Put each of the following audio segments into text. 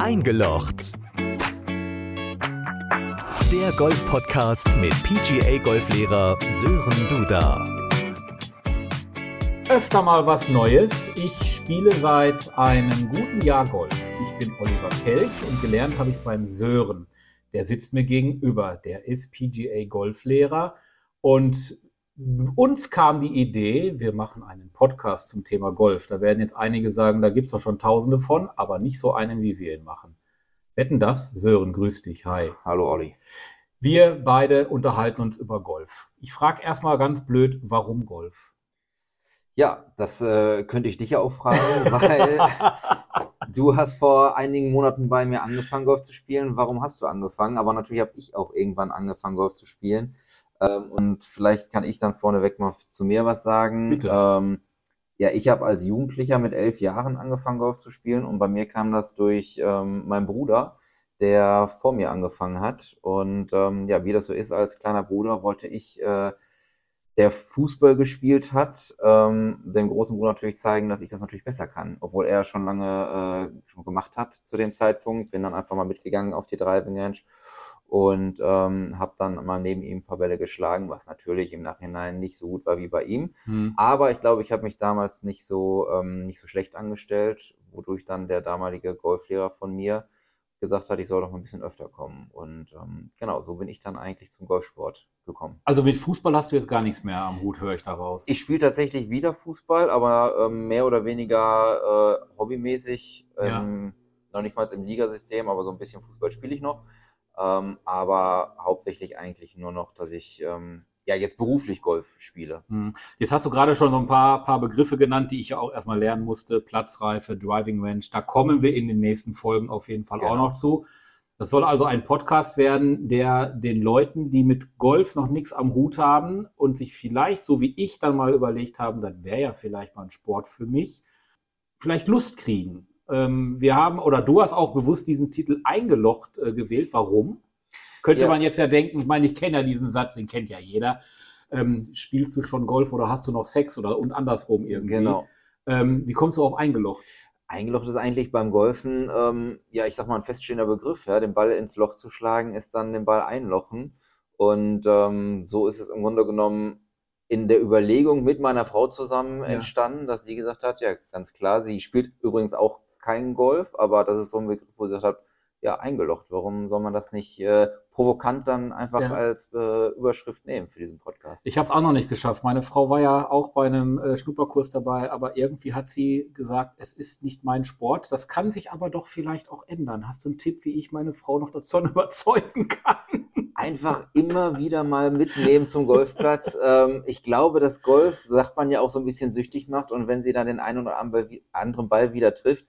Eingelocht. Der Golf-Podcast mit PGA-Golflehrer Sören Duda. Öfter mal was Neues. Ich spiele seit einem guten Jahr Golf. Ich bin Oliver Kelch und gelernt habe ich beim Sören. Der sitzt mir gegenüber. Der ist PGA-Golflehrer und uns kam die Idee, wir machen einen Podcast zum Thema Golf. Da werden jetzt einige sagen, da gibt es doch schon tausende von, aber nicht so einen, wie wir ihn machen. Wetten das? Sören, grüß dich. Hi. Hallo Olli. Wir beide unterhalten uns über Golf. Ich frage erstmal ganz blöd, warum Golf? Ja, das äh, könnte ich dich ja auch fragen, weil du hast vor einigen Monaten bei mir angefangen, Golf zu spielen. Warum hast du angefangen? Aber natürlich habe ich auch irgendwann angefangen, Golf zu spielen. Ähm, und vielleicht kann ich dann vorneweg mal zu mir was sagen. Bitte. Ähm, ja, ich habe als Jugendlicher mit elf Jahren angefangen, Golf zu spielen und bei mir kam das durch ähm, meinen Bruder, der vor mir angefangen hat. Und ähm, ja, wie das so ist als kleiner Bruder, wollte ich, äh, der Fußball gespielt hat, ähm, dem großen Bruder natürlich zeigen, dass ich das natürlich besser kann, obwohl er schon lange äh, schon gemacht hat zu dem Zeitpunkt. Bin dann einfach mal mitgegangen auf die Driving Range und ähm, habe dann mal neben ihm ein paar Bälle geschlagen, was natürlich im Nachhinein nicht so gut war wie bei ihm. Hm. Aber ich glaube, ich habe mich damals nicht so ähm, nicht so schlecht angestellt, wodurch dann der damalige Golflehrer von mir gesagt hat, ich soll doch mal ein bisschen öfter kommen. Und ähm, genau, so bin ich dann eigentlich zum Golfsport gekommen. Also mit Fußball hast du jetzt gar nichts mehr am Hut, höre ich daraus. Ich spiele tatsächlich wieder Fußball, aber ähm, mehr oder weniger äh, hobbymäßig. Ja. Ähm, Noch nicht mal im Ligasystem, aber so ein bisschen Fußball spiele ich noch. Ähm, aber hauptsächlich eigentlich nur noch, dass ich ähm, ja jetzt beruflich Golf spiele. Hm. Jetzt hast du gerade schon so ein paar, paar Begriffe genannt, die ich ja auch erstmal lernen musste. Platzreife, Driving Range. Da kommen wir in den nächsten Folgen auf jeden Fall auch Genau. noch zu. Das soll also ein Podcast werden, der den Leuten, die mit Golf noch nichts am Hut haben und sich vielleicht, so wie ich dann mal überlegt haben, dann wäre ja vielleicht mal ein Sport für mich, vielleicht Lust kriegen. Ähm, wir haben, oder du hast auch bewusst diesen Titel eingelocht äh, gewählt. Warum? Könnte Ja. man jetzt ja denken, ich meine, ich kenne ja diesen Satz, den kennt ja jeder. Ähm, spielst du schon Golf oder hast du noch Sex oder und andersrum irgendwie? Genau. Ähm, wie kommst du auf eingelocht? Eingelocht ist eigentlich beim Golfen, ähm, ja, ich sag mal, ein feststehender Begriff. Ja? Den Ball ins Loch zu schlagen, ist dann den Ball einlochen. Und ähm, so ist es im Grunde genommen in der Überlegung mit meiner Frau zusammen Ja. entstanden, dass sie gesagt hat, ja, ganz klar, sie spielt übrigens auch kein Golf, aber das ist so ein Begriff, wo sie gesagt hat, ja, eingelocht. Warum soll man das nicht äh, provokant dann einfach Ja. als äh, Überschrift nehmen für diesen Podcast? Ich habe es auch noch nicht geschafft. Meine Frau war ja auch bei einem äh, Schnupperkurs dabei, aber irgendwie hat sie gesagt, es ist nicht mein Sport. Das kann sich aber doch vielleicht auch ändern. Hast du einen Tipp, wie ich meine Frau noch davon überzeugen kann? Einfach immer wieder mal mitnehmen zum Golfplatz. Ähm, ich glaube, dass Golf, sagt man ja auch so ein bisschen süchtig macht und wenn sie dann den einen oder anderen Ball- wieder trifft,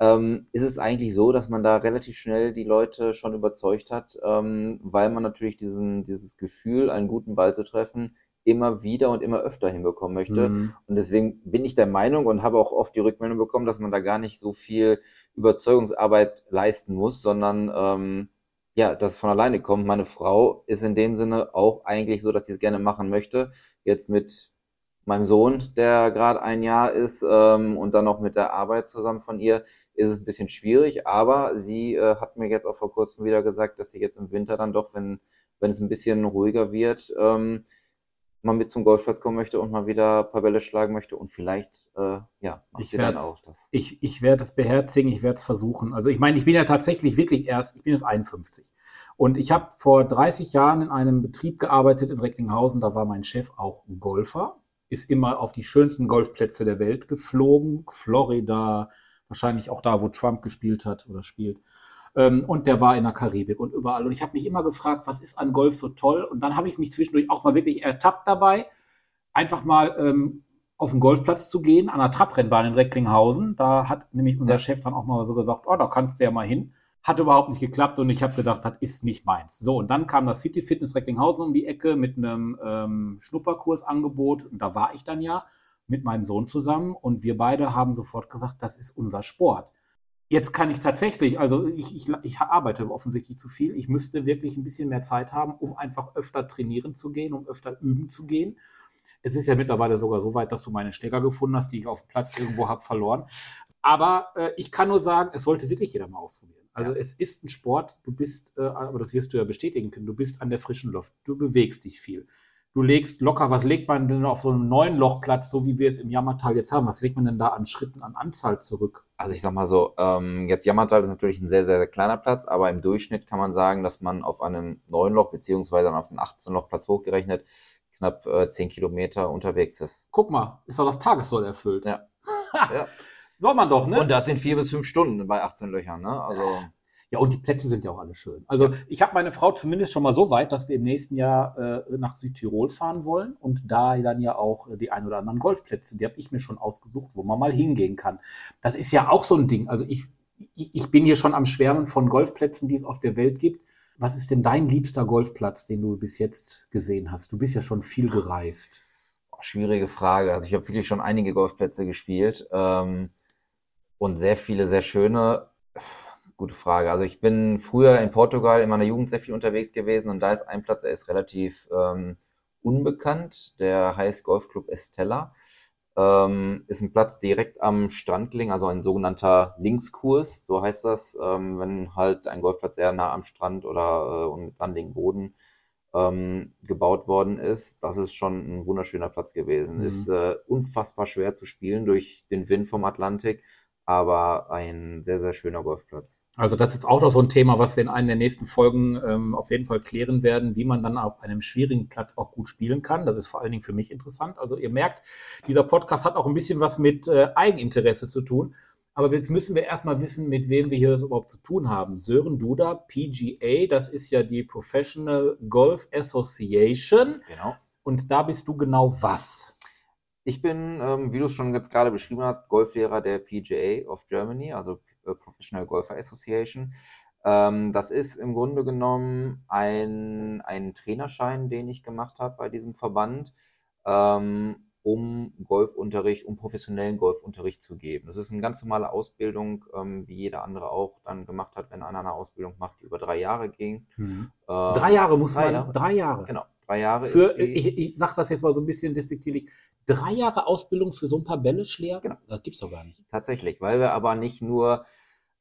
ähm, ist es eigentlich so, dass man da relativ schnell die Leute schon überzeugt hat, ähm, weil man natürlich diesen, dieses Gefühl, einen guten Ball zu treffen, immer wieder und immer öfter hinbekommen möchte. Mhm. Und deswegen bin ich der Meinung und habe auch oft die Rückmeldung bekommen, dass man da gar nicht so viel Überzeugungsarbeit leisten muss, sondern ähm, ja, dass es von alleine kommt. Meine Frau ist in dem Sinne auch eigentlich so, dass sie es gerne machen möchte. Jetzt mit meinem Sohn, der gerade ein Jahr ist, ähm, und dann noch mit der Arbeit zusammen von ihr, ist es ein bisschen schwierig. Aber sie äh, hat mir jetzt auch vor kurzem wieder gesagt, dass sie jetzt im Winter dann doch, wenn, wenn es ein bisschen ruhiger wird, ähm, mal mit zum Golfplatz kommen möchte und mal wieder ein paar Bälle schlagen möchte und vielleicht, äh, ja, Ich werd's- auch das. Ich, ich werde es beherzigen, ich werde es versuchen. Also ich meine, ich bin ja tatsächlich wirklich erst, ich bin jetzt 51. Und ich habe vor 30 Jahren in einem Betrieb gearbeitet in Recklinghausen, da war mein Chef auch Golfer, ist immer auf die schönsten Golfplätze der Welt geflogen, Florida, wahrscheinlich auch da, wo Trump gespielt hat oder spielt. Ähm, und der war in der Karibik und überall. Und ich habe mich immer gefragt, was ist an Golf so toll? Und dann habe ich mich zwischendurch auch mal wirklich ertappt dabei, einfach mal ähm, auf den Golfplatz zu gehen, an der Trabrennbahn in Recklinghausen. Da hat nämlich unser. Chef dann auch mal so gesagt, oh, da kannst du ja mal hin. Hat überhaupt nicht geklappt und ich habe gedacht, das ist nicht meins. So, und dann kam das City Fitness Recklinghausen um die Ecke mit einem ähm, Schnupperkursangebot. Und da war ich dann ja mit meinem Sohn zusammen und wir beide haben sofort gesagt, das ist unser Sport. Jetzt kann ich tatsächlich, also ich, ich, ich arbeite offensichtlich zu viel. Ich müsste wirklich ein bisschen mehr Zeit haben, um einfach öfter trainieren zu gehen, um öfter üben zu gehen. Es ist ja mittlerweile sogar so weit, dass du meine Schläger gefunden hast, die ich auf dem Platz irgendwo habe verloren. Aber äh, ich kann nur sagen, es sollte wirklich jeder mal ausprobieren. Also Ja. es ist ein Sport, du bist, äh, aber das wirst du ja bestätigen können, du bist an der frischen Luft, du bewegst dich viel. Du legst locker, was legt man denn auf so einem neuen Lochplatz, so wie wir es im Jammertal jetzt haben? Was legt man denn da an Schritten, an Anzahl zurück? Also ich sag mal so, ähm, jetzt Jammertal ist natürlich ein sehr, sehr, sehr kleiner Platz, aber im Durchschnitt kann man sagen, dass man auf einem 9-Loch beziehungsweise dann auf einem 18-Loch-Platz hochgerechnet knapp äh, 10 Kilometer unterwegs ist. Guck mal, ist doch das Tagessoll erfüllt. Ja. Ja. Soll man doch, ne? Und das sind vier bis fünf Stunden bei 18 Löchern, ne? Also Ja, und die Plätze sind ja auch alle schön. Also ich habe meine Frau zumindest schon mal so weit, dass wir im nächsten Jahr äh, nach Südtirol fahren wollen und da dann ja auch äh, die ein oder anderen Golfplätze, die habe ich mir schon ausgesucht, wo man mal hingehen kann. Das ist ja auch so ein Ding. Also ich, ich, ich bin hier schon am Schwärmen von Golfplätzen, die es auf der Welt gibt. Was ist denn dein liebster Golfplatz, den du bis jetzt gesehen hast? Du bist ja schon viel gereist. boah, schwierige Frage. Also ich habe wirklich schon einige Golfplätze gespielt ähm, und sehr viele, sehr schöne. Gute Frage. Also ich bin früher in Portugal in meiner Jugend sehr viel unterwegs gewesen und da ist ein Platz, der ist relativ ähm, unbekannt. Der heißt Golfclub Estella. Ähm, ist ein Platz direkt am Strand gelegen, also ein sogenannter Linkskurs, so heißt das, ähm, wenn halt ein Golfplatz sehr nah am Strand oder äh, und mit sandigem Boden ähm, gebaut worden ist. Das ist schon ein wunderschöner Platz gewesen. Mhm. Ist äh, unfassbar schwer zu spielen durch den Wind vom Atlantik, aber ein sehr, sehr schöner Golfplatz. Also das ist auch noch so ein Thema, was wir in einer der nächsten Folgen ähm, auf jeden Fall klären werden, wie man dann auf einem schwierigen Platz auch gut spielen kann. Das ist vor allen Dingen für mich interessant. Also ihr merkt, dieser Podcast hat auch ein bisschen was mit äh, Eigeninteresse zu tun. Aber jetzt müssen wir erstmal wissen, mit wem wir hier das überhaupt zu tun haben. Sören Duda, PGA, das ist ja die Professional Golf Association. Genau. Und da bist du genau was? Ich bin, ähm, wie du es schon jetzt gerade beschrieben hast, Golflehrer der PGA of Germany, also äh, Professional Golfer Association. Ähm, das ist im Grunde genommen ein, ein Trainerschein, den ich gemacht habe bei diesem Verband, ähm, um Golfunterricht, um professionellen Golfunterricht zu geben. Das ist eine ganz normale Ausbildung, ähm, wie jeder andere auch dann gemacht hat, wenn einer eine Ausbildung macht, die über drei Jahre ging. Ähm, Drei Jahre muss drei man, Jahre. drei Jahre. Genau, drei Jahre Für, ich, ich sag das jetzt mal so ein bisschen despektierlich, drei Jahre Ausbildung für so ein paar Bälle-Schläger? Genau. Das gibt's doch gar nicht. Tatsächlich, weil wir aber nicht nur,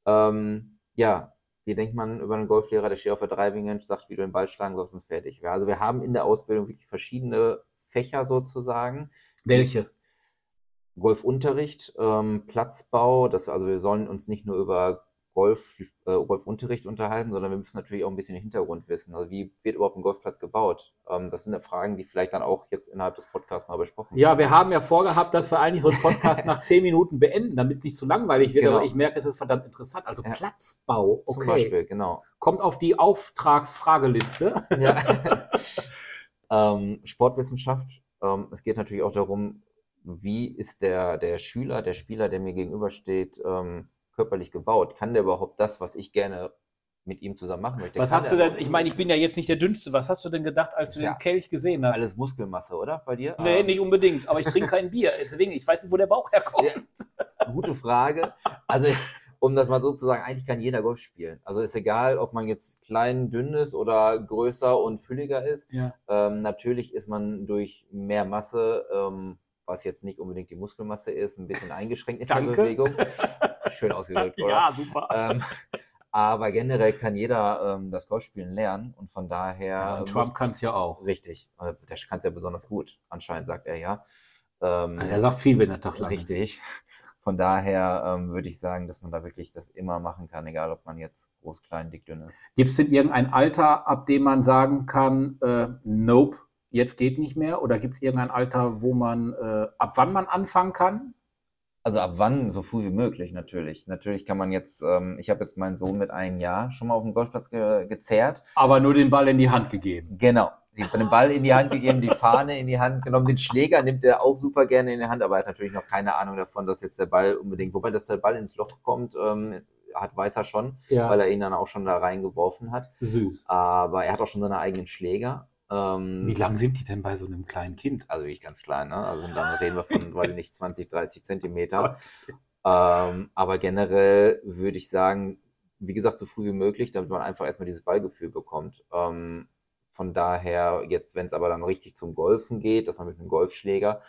ähm, ja, wie denkt man über einen Golflehrer, der steht auf der Driving sagt, wie du den Ball schlagen sollst und fertig. Ja, Also wir haben in der Ausbildung wirklich verschiedene Fächer sozusagen. Welche? Golfunterricht, ähm, Platzbau, das, also wir sollen uns nicht nur über Golf, äh, Golfunterricht unterhalten, sondern wir müssen natürlich auch ein bisschen den Hintergrund wissen. Also wie wird überhaupt ein Golfplatz gebaut? Ähm, das sind ja Fragen, die vielleicht dann auch jetzt innerhalb des Podcasts mal besprochen Ja, wir haben ja vorgehabt, dass wir eigentlich so einen Podcast nach zehn Minuten beenden, damit nicht zu langweilig wird, Genau. aber ich merke, es ist verdammt interessant. Also Ja. Platzbau, Zum okay. Beispiel, genau. Kommt auf die Auftragsfrageliste. Ja. ähm, Sportwissenschaft. Ähm, es geht natürlich auch darum, wie ist der, der Schüler, der Spieler, der mir gegenübersteht, ähm, körperlich gebaut? Kann der überhaupt das, was ich gerne mit ihm zusammen machen möchte? Was hast du denn, ich meine, ich bin ja jetzt nicht der Dünnste, was hast du denn gedacht, als du Ja. den Kelch gesehen hast? Alles Muskelmasse, oder? Bei dir? Nee, Ähm, nicht unbedingt, aber ich trinke kein Bier, deswegen, ich weiß nicht, wo der Bauch herkommt. Ja, gute Frage. Also, um das mal so zu sagen, eigentlich kann jeder Golf spielen. Also ist egal, ob man jetzt klein, dünn ist oder größer und fülliger ist. Ja. Ähm, natürlich ist man durch mehr Masse, ähm, was jetzt nicht unbedingt die Muskelmasse ist, ein bisschen eingeschränkt in der Danke. Bewegung. Schön ausgedrückt, oder? Ja, super. Ähm, aber generell kann jeder ähm, das Golfspielen lernen und von daher Ja, und Trump kann es ja auch. richtig. Äh, Der kann es ja besonders gut. Anscheinend sagt er ja. Ähm, Er sagt viel, wenn der Tag lang ist. Richtig. Von daher ähm, würde ich sagen, dass man da wirklich das immer machen kann, egal ob man jetzt groß, klein, dick, dünn ist. Gibt es denn irgendein Alter, ab dem man sagen kann, äh, nope, jetzt geht nicht mehr? Oder gibt es irgendein Alter, wo man, äh, ab wann man anfangen kann? Also ab wann? So früh wie möglich, natürlich. Natürlich kann man jetzt, ähm, ich habe jetzt meinen Sohn mit einem Jahr schon mal auf dem Golfplatz ge gezerrt. Aber nur den Ball in die Hand gegeben. Genau. Habe den Ball in die Hand gegeben, die Fahne in die Hand genommen, den Schläger nimmt er auch super gerne in die Hand, aber er hat natürlich noch keine Ahnung davon, dass jetzt der Ball unbedingt, wobei dass der Ball ins Loch kommt, ähm, hat weiß er schon, Ja, weil er ihn dann auch schon da reingeworfen hat. süß. Aber er hat auch schon seine eigenen Schläger. Ähm, Wie lang sind die denn bei so einem kleinen Kind? also wirklich ganz klein, ne? Also dann reden wir von, weiß ich nicht, 20, 30 Zentimeter. Ähm, aber generell würde ich sagen, wie gesagt, so früh wie möglich, damit man einfach erstmal dieses Ballgefühl bekommt. Ähm, von daher, jetzt, wenn es aber dann richtig zum Golfen geht, dass man mit einem Golfschläger,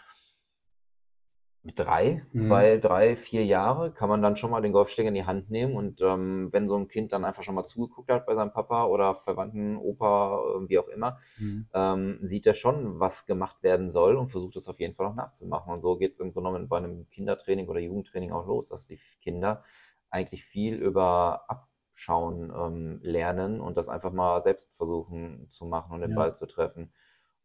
mit drei, Mhm. zwei, drei, vier Jahre kann man dann schon mal den Golfschläger in die Hand nehmen und ähm, wenn so ein Kind dann einfach schon mal zugeguckt hat bei seinem Papa oder Verwandten, Opa, äh, wie auch immer, Mhm. ähm, sieht er schon, was gemacht werden soll und versucht es auf jeden Fall auch nachzumachen. Und so geht es im Grunde genommen bei einem Kindertraining oder Jugendtraining auch los, dass die Kinder eigentlich viel über Abschauen ähm, lernen und das einfach mal selbst versuchen zu machen und den Ja. Ball zu treffen.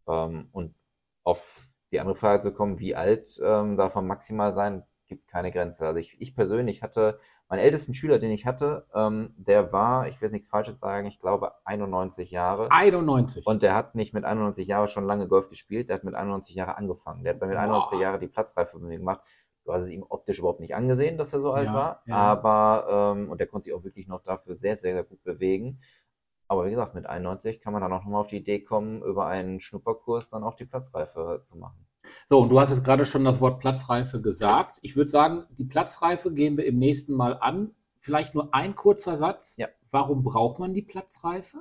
Ähm, und auf die andere Frage zu kommen, wie alt ähm, darf man maximal sein, gibt keine Grenze. Also ich, ich persönlich hatte, meinen ältesten Schüler, den ich hatte, ähm, der war, ich will jetzt nichts Falsches sagen, ich glaube 91 Jahre. 91. Und der hat nicht mit 91 Jahren schon lange Golf gespielt, der hat mit 91 Jahren angefangen. Der hat mit 91 Boah. Jahren die Platzreife gemacht. Du hast es ihm optisch überhaupt nicht angesehen, dass er so alt Ja, war. ja. Aber, ähm, und der konnte sich auch wirklich noch dafür sehr, sehr, sehr gut bewegen. Aber wie gesagt, mit 91 kann man dann auch nochmal auf die Idee kommen, über einen Schnupperkurs dann auch die Platzreife zu machen. So, und du hast jetzt gerade schon das Wort Platzreife gesagt. Ich würde sagen, die Platzreife gehen wir im nächsten Mal an. Vielleicht nur ein kurzer Satz. Ja. Warum braucht man die Platzreife?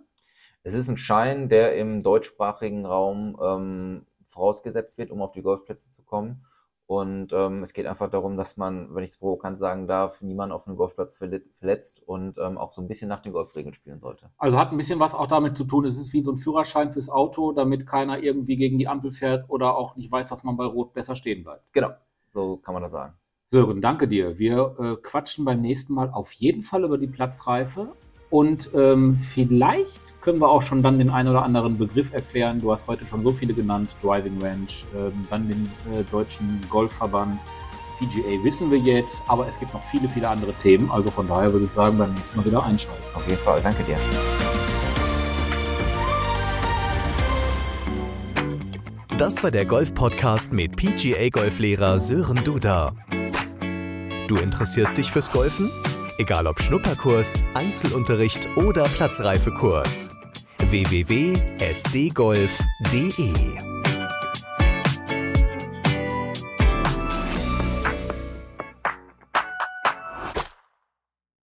Es ist ein Schein, der im deutschsprachigen Raum ähm, vorausgesetzt wird, um auf die Golfplätze zu kommen. Und ähm, es geht einfach darum, dass man, wenn ich es provokant sagen darf, niemanden auf einem Golfplatz verlet- verletzt und ähm, auch so ein bisschen nach den Golfregeln spielen sollte. Also hat ein bisschen was auch damit zu tun. Es ist wie so ein Führerschein fürs Auto, damit keiner irgendwie gegen die Ampel fährt oder auch nicht weiß, dass man bei Rot besser stehen bleibt. Genau, so kann man das sagen. Sören, danke dir. Wir äh, quatschen beim nächsten Mal auf jeden Fall über die Platzreife und ähm, vielleicht können wir auch schon dann den einen oder anderen Begriff erklären. Du hast heute schon so viele genannt, Driving Range, ähm, dann den äh, deutschen Golfverband, PGA wissen wir jetzt, aber es gibt noch viele, viele andere Themen. Also von daher würde ich sagen, beim nächsten Mal wieder einschalten. Auf jeden Fall, danke dir. Das war der Golf-Podcast mit PGA-Golflehrer Sören Duda. Du interessierst dich fürs Golfen? Egal ob Schnupperkurs, Einzelunterricht oder Platzreifekurs. www.sdgolf.de